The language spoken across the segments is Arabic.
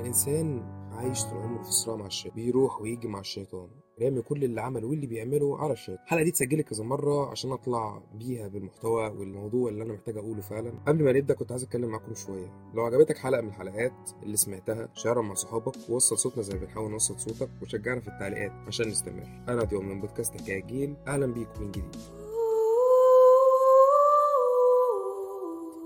الإنسان عايش طول عمره في صراع مع الشيطان بيروح ويجي مع الشيطان رامي كل اللي عمله واللي بيعمله على الشيطان. الحلقة دي اتسجلت كذا مرة عشان أطلع بيها بالمحتوى والموضوع اللي أنا محتاج أقوله فعلا. قبل ما نبدأ كنت عايز أتكلم معاكم شوية. لو عجبتك حلقة من الحلقات اللي سمعتها شارها مع صحابك ووصل صوتنا زي ما بنحاول نوصل صوتك وشجعنا في التعليقات عشان نستمر. أنا ديوم من بودكاست كاجيل أهلا بيكم من جديد.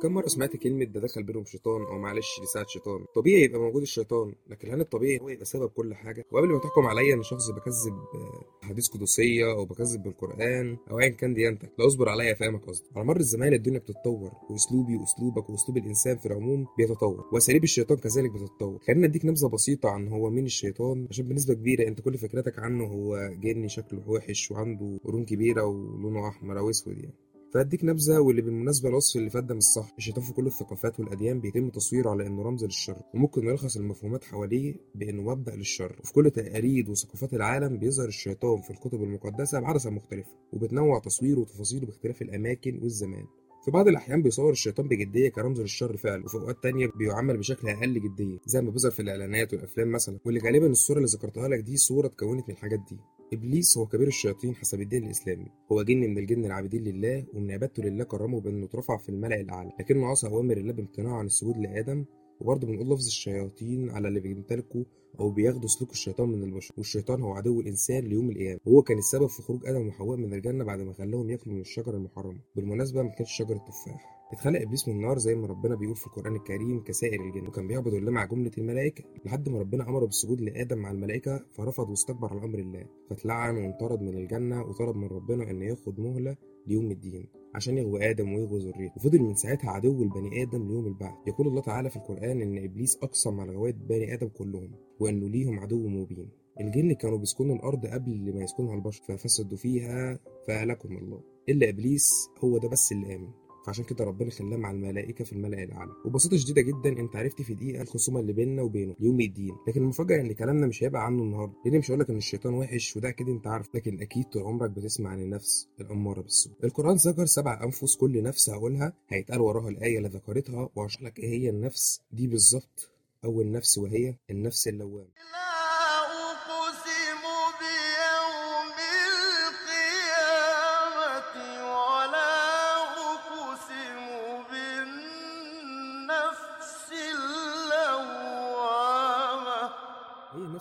كم مرة سمعت كلمة ده دخل بينهم شيطان أو معلش دي ساعة شيطان؟ طبيعي يبقى موجود الشيطان لكن هل الطبيعي هو يبقى سبب كل حاجة؟ وقبل ما تحكم عليا إن شخص بكذب آه، أحاديث قدسية أو بكذب بالقرآن أو أيا كان ديانتك لا أصبر عليا أفهمك قصدي. على مر الزمان الدنيا بتتطور وأسلوبي وأسلوبك وأسلوب الإنسان في العموم بيتطور وأساليب الشيطان كذلك بتتطور. خلينا أديك نبذة بسيطة عن هو مين الشيطان عشان بنسبة كبيرة أنت كل فكرتك عنه هو جني شكله وحش وعنده قرون كبيرة ولونه أحمر أو أسود يعني. فأديك نبذة واللي بالمناسبة الوصف اللي فات ده مش صح. الشيطان في كل الثقافات والأديان بيتم تصويره على إنه رمز للشر وممكن نلخص المفهومات حواليه بإنه مبدأ للشر. وفي كل تقاليد وثقافات العالم بيظهر الشيطان في الكتب المقدسة بعدسة مختلفة وبتنوع تصويره وتفاصيله باختلاف الأماكن والزمان. في بعض الأحيان بيصور الشيطان بجدية كرمز للشر فعلا وفي أوقات تانية بيعمل بشكل أقل جدية زي ما بيظهر في الإعلانات والأفلام مثلا. واللي غالبا الصورة اللي ذكرتها لك دي صورة اتكونت من الحاجات دي. إبليس هو كبير الشياطين حسب الدين الإسلامي. هو جن من الجن العابدين لله ومن عبادته لله كرمه بأنه اترفع في الملأ الأعلى لكنه عصى أوامر الله بامتناعه عن السجود لآدم وبرضه بنقول لفظ الشياطين على اللي بيمتلكوا أو بياخدوا سلوك الشيطان من البشر. والشيطان هو عدو الإنسان ليوم القيامة. وهو كان السبب في خروج آدم وحواء من الجنة بعد ما خلاهم ياكلوا من الشجرة المحرمة. بالمناسبة ما كانتش شجرة تفاح. اتخلق ابليس من النار زي ما ربنا بيقول في القرآن الكريم كسائر الجن. وكان بيعبد الله مع جملة الملائكة لحد ما ربنا أمره بالسجود لآدم مع الملائكة فرفض واستكبر على أمر الله. فاتلعن وانطرد من الجنة وطلب من ربنا إن ياخد مهلة ليوم الدين عشان يغوي آدم ويغوي ذريته. وفضل من ساعتها عدو البني آدم ليوم البعث. يقول الله تعالى في القرآن إن إبليس أقسم على غواية بني آدم كلهم وانه ليهم عدو مبين. الجن كانوا بيسكنوا الأرض قبل ما يسكنها البشر ففسدوا فيها فاهلكهم الله. إلا إبليس هو ده بس اللي آمن. فعشان كده ربنا خلاه مع الملائكة في الملأ الاعلى وببساطه شديدة جدا أنت عرفت في دقيقة الخصومة اللي بيننا وبينه يوم الدين. لكن المفاجأة إن كلامنا مش هيبقى عنه النهارده. لأن مش هقول لك إن الشيطان وحش وده كده أنت عارف. لكن أكيد طول عمرك بتسمع عن النفس الأمارة بالسوء. القرآن ذكر سبع أنفس كل نفس هقولها هيتقال وراها الآية اللي ذكرتها وهشرح لك إيه هي النفس دي بالظبط. أول نفس وهي النفس اللوامه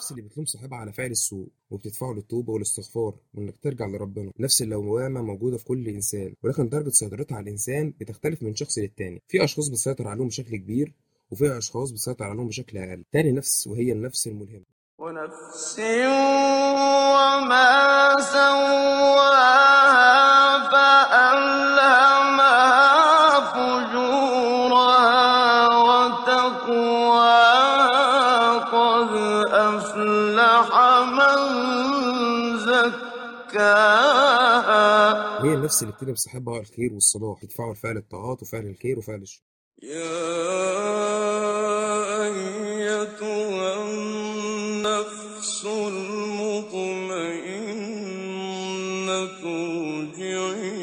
النفس اللي بتلوم صاحبها على فعل السوء وبتدفعه للتوبة والاستغفار وإنك ترجع لربنا. نفس اللوامة موجودة في كل إنسان ولكن درجة سيطرتها على الإنسان بتختلف من شخص للتاني. في أشخاص بتسيطر عليهم بشكل كبير وفي أشخاص بتسيطر عليهم بشكل أقل. تاني نفس وهي النفس الملهمة. ونفس وما سواها فألهمها وهي النفس اللي بتلم صاحبها الخير والصلاح تدفعه لفعل الطاعات وفعل الخير وفعل الشر. يا أيتها النفس المطمئنة ارجعي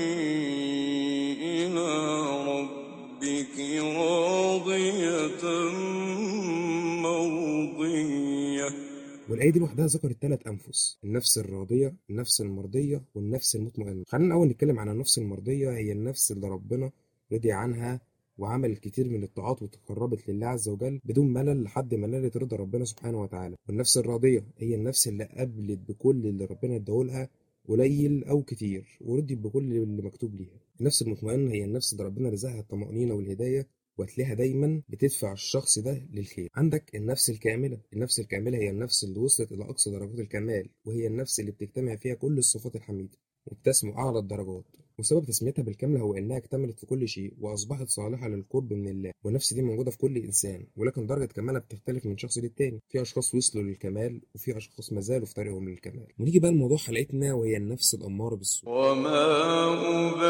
والآية دي لوحدها ذكرت ثلاث أنفس النفس الراضية النفس المرضية والنفس المطمئنة. خلينا الأول نتكلم عن النفس المرضية هي النفس اللي ربنا رضي عنها وعمل الكثير من الطاعات وتقربت لله عز وجل بدون ملل لحد ما نالت رضا ربنا سبحانه وتعالى. والنفس الراضية هي النفس اللي قبلت بكل اللي ربنا اداهولها قليل أو كتير ورضيت بكل اللي مكتوب ليها. النفس المطمئنة هي النفس اللي ربنا رزقها الطمأنينة والهداية وهتلاقيها دايما بتدفع الشخص ده للخير. عندك النفس الكاملة. النفس الكاملة هي النفس اللي وصلت إلى أقصى درجات الكمال وهي النفس اللي بتجتمع فيها كل الصفات الحميدة وبتسمو أعلى الدرجات. وسبب تسميتها بالكاملة هو إنها اكتملت في كل شيء وأصبحت صالحة للقرب من الله. والنفس دي موجودة في كل إنسان ولكن درجة كمالها بتختلف من شخص للتاني. في أشخاص وصلوا للكمال وفي أشخاص ما زالوا في طريقهم للكمال. ونيجي بقى لموضوع حلقتنا وهي النفس الأمارة بالسوء. وما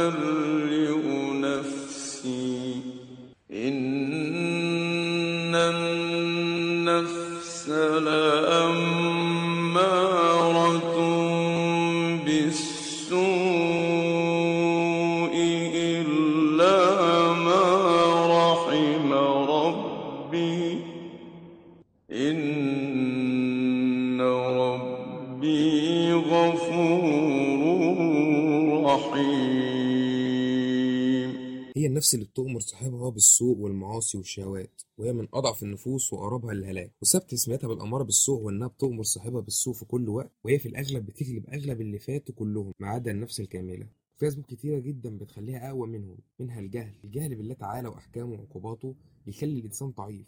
أبرئ نفسي ربي إن ربي غفور رحيم. هي النفس اللي بتؤمر صاحبها بالسوء والمعاصي والشهوات وهي من أضعف النفوس وأقربها للهلاك. وسبب سمعتها بالأمارة بالسوء وإنها بتؤمر صاحبها بالسوء في كل وقت وهي في الأغلب بتجلب أغلب اللي فاتوا كلهم ما عدا النفس الكاملة. في اسباب كتيرة جدا بتخليها أقوى منهم منها الجهل. الجهل بالله تعالى وأحكامه وعقوباته بيخلي الإنسان ضعيف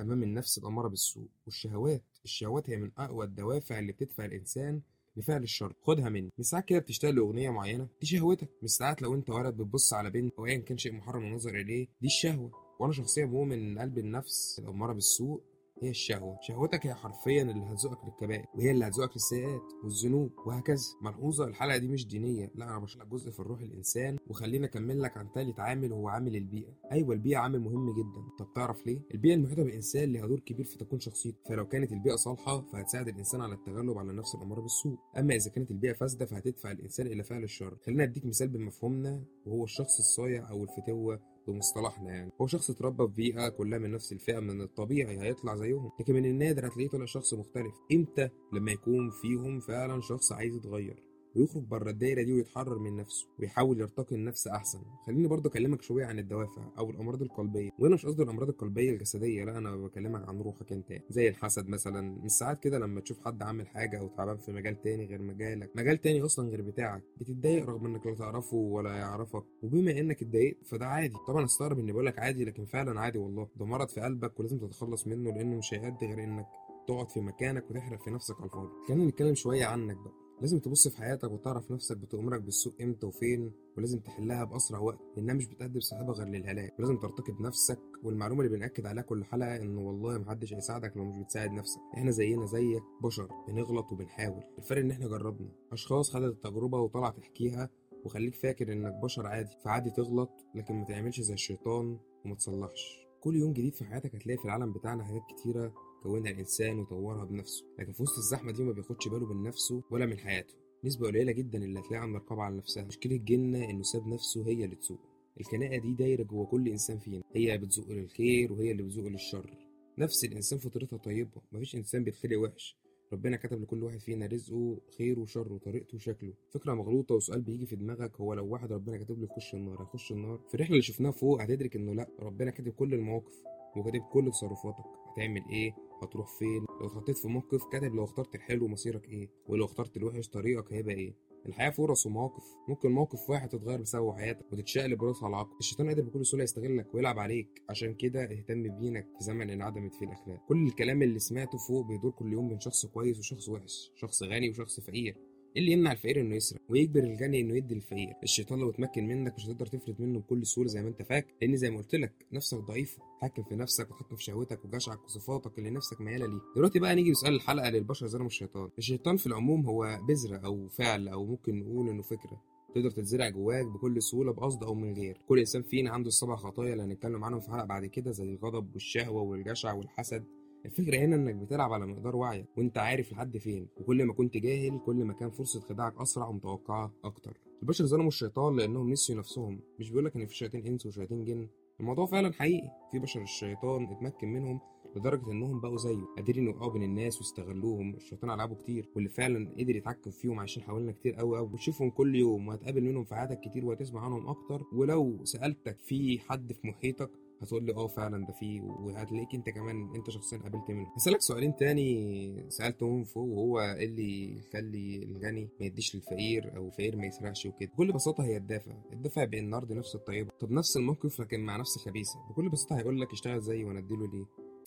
أمام النفس الأمارة بالسوء والشهوات الشهوات هي من أقوى الدوافع اللي بتدفع الإنسان لفعل الشر. خدها مني. مش ساعات كده بتشتاق لاغنيه معينة؟ دي شهوتك. مش ساعات لو أنت ولد بتبص على بنت أو ايا كان شيء محرم النظر اليه دي الشهوة. وأنا شخصيا مؤمن إن قلب النفس الأمارة بالسوء هي الشهوة. شهوتك هي حرفيا اللي هتزقك للكبائر وهي اللي هتزقك للسيئات والذنوب وهكذا. ملحوظة الحلقة دي مش دينية. لا أنا بشرح جزء في الروح الإنسان وخليني أكمل لك عن تالت عامل وهو عامل البيئة. أيوة البيئة عامل مهم جدا. طب تعرف ليه؟ البيئة المحيطة بالإنسان ليها دور كبير في تكوين شخصيته. فلو كانت البيئة صالحة فهتساعد الإنسان على التغلب على النفس الأمارة بالسوء. أما إذا كانت البيئة فاسدة فهتدفع الإنسان إلى فعل الشر. خلينا أديك مثال بمفهومنا وهو الشخص الصايع أو الفتوة بمصطلحنا يعني. هو شخص اتربى في بيئة كلها من نفس الفئة من الطبيعي هيطلع زيهم. لكن من النادر هتلاقيه طلع شخص مختلف. إمتى؟ لما يكون فيهم فعلا شخص عايز يتغير. ويخرج بره الدايرة دي ويتحرر من نفسه ويحاول يرتقي النفس أحسن. خليني برضه أكلمك شوية عن الدوافع أو الأمراض القلبية. وأنا مش قصدي الأمراض القلبية الجسدية لا أنا بكلمك عن روحك أنت. زي الحسد مثلا. مش ساعات كده لما تشوف حد عامل حاجة أو تعبان في مجال تاني غير مجالك. مجال تاني أصلا غير بتاعك. بتتضايق رغم إنك لا تعرفه ولا يعرفك. وبما إنك اتضايقت فده عادي. طبعا استغرب إني بقولك عادي لكن فعلا عادي والله. ده مرض في قلبك ولازم تتخلص منه لأنه مش هيأدي غير إنك تقعد في مكانك وتحرق في نفسك على الفاضي. خلينا نتكلم شوية عنك بقى. لازم تبص في حياتك وتعرف نفسك بتأمرك بالسوء إمتى وفين ولازم تحلها بأسرع وقت لأنها مش بتأدي بصاحبها غير للهلاك. ولازم ترتقي بنفسك والمعلومة اللي بنأكد عليها كل حلقة إن والله محدش هيساعدك لو مش بتساعد نفسك. إحنا زينا زيك بشر بنغلط وبنحاول. الفرق إن إحنا جربنا. أشخاص خدت التجربة وطلعت تحكيها وخليك فاكر إنك بشر عادي. فعادي تغلط لكن ما تعملش زي الشيطان وما تصلحش. كل يوم جديد في حياتك هتلاقي في العالم بتاعنا حاجات كتيرة كونها الإنسان وطورها بنفسه لكن في وسط الزحمة دي ما بياخدش باله من نفسه ولا من حياته. نسبة قليلة جدا اللي هتلاقيها عن رقابة على نفسها. مشكلة جيلنا إنه ساب نفسه هي اللي تسوق الخناقة دي دايرة جوه كل إنسان فينا. هي بتزق للخير وهي اللي بتزق للشر. نفس الإنسان فطرتها طيبة. مفيش إنسان بيتخلق وحش. ربنا كتب لكل واحد فينا رزقه خير وشر وطريقته وشكله. فكرة مغلوطة وسؤال بيجي في دماغك هو لو واحد ربنا كاتب له يخش النار هيخش النار؟ في الرحلة اللي شفناها فوق هتدرك إنه لأ ربنا كاتب كل المواقف وكاتب كل تصرفاتك. هتعمل إيه؟ هتروح فين؟ لو اتحطيت في موقف كاتب لو اخترت الحلو مصيرك إيه؟ ولو اخترت الوحش طريقك هيبقى إيه؟ الحياة فرص ومواقف. ممكن موقف واحد تتغير بسببه حياتك وتتشقلب راسها على العقل. الشيطان قادر بكل سهولة يستغلك ويلعب عليك. عشان كده اهتم بينك في زمن انعدمت فيه الأخلاق. كل الكلام اللي سمعته فوق بيدور كل يوم بين شخص كويس وشخص وحش شخص غني وشخص فقير. اللي يمنع الفقير إنه يسرق؟ ويجبر الغني إنه يدي الفقير. الشيطان لو اتمكن منك مش هتقدر تفلت منه بكل سهولة زي ما أنت فاكر لأن زي ما قلت لك نفسك ضعيفه تحكم في نفسك وتحكم في شهوتك وجشعك وصفاتك اللي نفسك ميالة ليه دلوقتي بقى نيجي لسؤال الحلقة للبشر زي الشيطان الشيطان في العموم هو بذرة أو فعل أو ممكن نقول إنه فكرة. تقدر تتزرع جواك بكل سهولة بقصد أو من غير. كل إنسان فينا عنده السبع خطايا اللي هنتكلم عنهم في حلقة بعد كده زي الغضب والشهوة والجشع والحسد. الفكرة هنا إنك بتلعب على مقدار وعيك وأنت عارف لحد فين وكل ما كنت جاهل كل ما كان فرصة خداعك أسرع ومتوقعة أكتر. البشر ظلموا الشيطان لأنهم نسيوا نفسهم مش بيقولك إن في شياطين إنس وشياطين جن. الموضوع فعلا حقيقي. في بشر الشيطان اتمكن منهم لدرجة إنهم بقوا زيه قادرين يوقعوا بين الناس ويستغلوهم. الشيطان ألعابه كتير واللي فعلا قدر يتحكم فيهم عايشين حوالينا كتير قوي قوي وتشوفهم كل يوم وهتقابل منهم في حياتك كتير وهتسمع عنهم أكتر. ولو سألتك في حد في محيطك هتقول لي آه فعلا ده فيه وهتلاقيك أنت كمان أنت شخصيا قابلت منه. هسألك سؤالين تاني سألتهم فوق وهو إيه اللي يخلي الغني ما يديش للفقير أو الفقير ما يسرقش وكده. بكل بساطة هي الدافع الدافع بين النرد نفس الطيبة. طب نفس الموقف لكن مع نفس خبيثة. بكل بساطة هيقول لك اشتغل زيي وأنا أديله ليه؟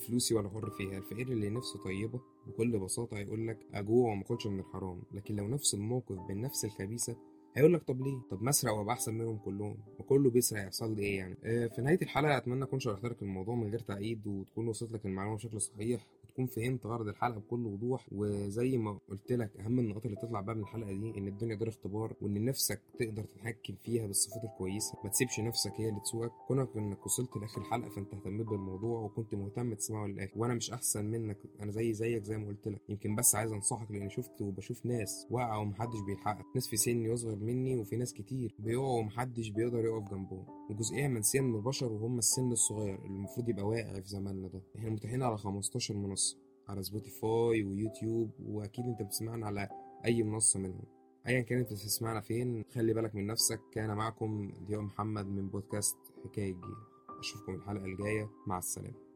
فلوسي ولا حر فيها. الفقير اللي نفسه طيبة بكل بساطة هيقول لك أجوع وما من الحرام. لكن لو نفس الموقف بين نفس الخبيثة هيقول لك طب ليه؟ طب ما أسرق وأبقى أحسن منهم كلهم وكله بيسرق يحصل لي إيه يعني؟ آه في نهاية الحلقة أتمنى أكون شرحت لك الموضوع من غير تعقيد وتكون وصلت لك المعلومة بشكل صحيح وتكون فهمت غرض الحلقة بكل وضوح وزي ما قلت لك أهم النقاط اللي تطلع بقى من الحلقة دي إن الدنيا دار اختبار وإن نفسك تقدر تتحكم فيها بالصفات الكويسة. ما تسيبش نفسك هي اللي تسوقك كونك إنك وصلت لآخر الحلقة فأنت اهتميت بالموضوع وكنت مهتم تسمعه للآخر. وأنا مش أحسن منك أنا زي زيك زي ما قلت لك. يمكن بس عايز أنصحك لأني شفت وبشوف ناس واقعة ومحدش بيلحقها ناس في سني وأصغر مني وفي ناس كتير بيقعوا ومحدش بيقدر يقف جنبهم. وجزئية من البشر وهم السن الصغير اللي المفروض يبقى واقع في زماننا ده. إحنا متاحين على 15 منصة على Spotify و YouTube وأكيد أنت بتسمعنا على أي منصة منهم. أيا كانت بتسمعنا فين خلي بالك من نفسك. كان معكم اليوم محمد من بودكاست حكاية جيل أشوفكم الحلقة الجاية. مع السلامة.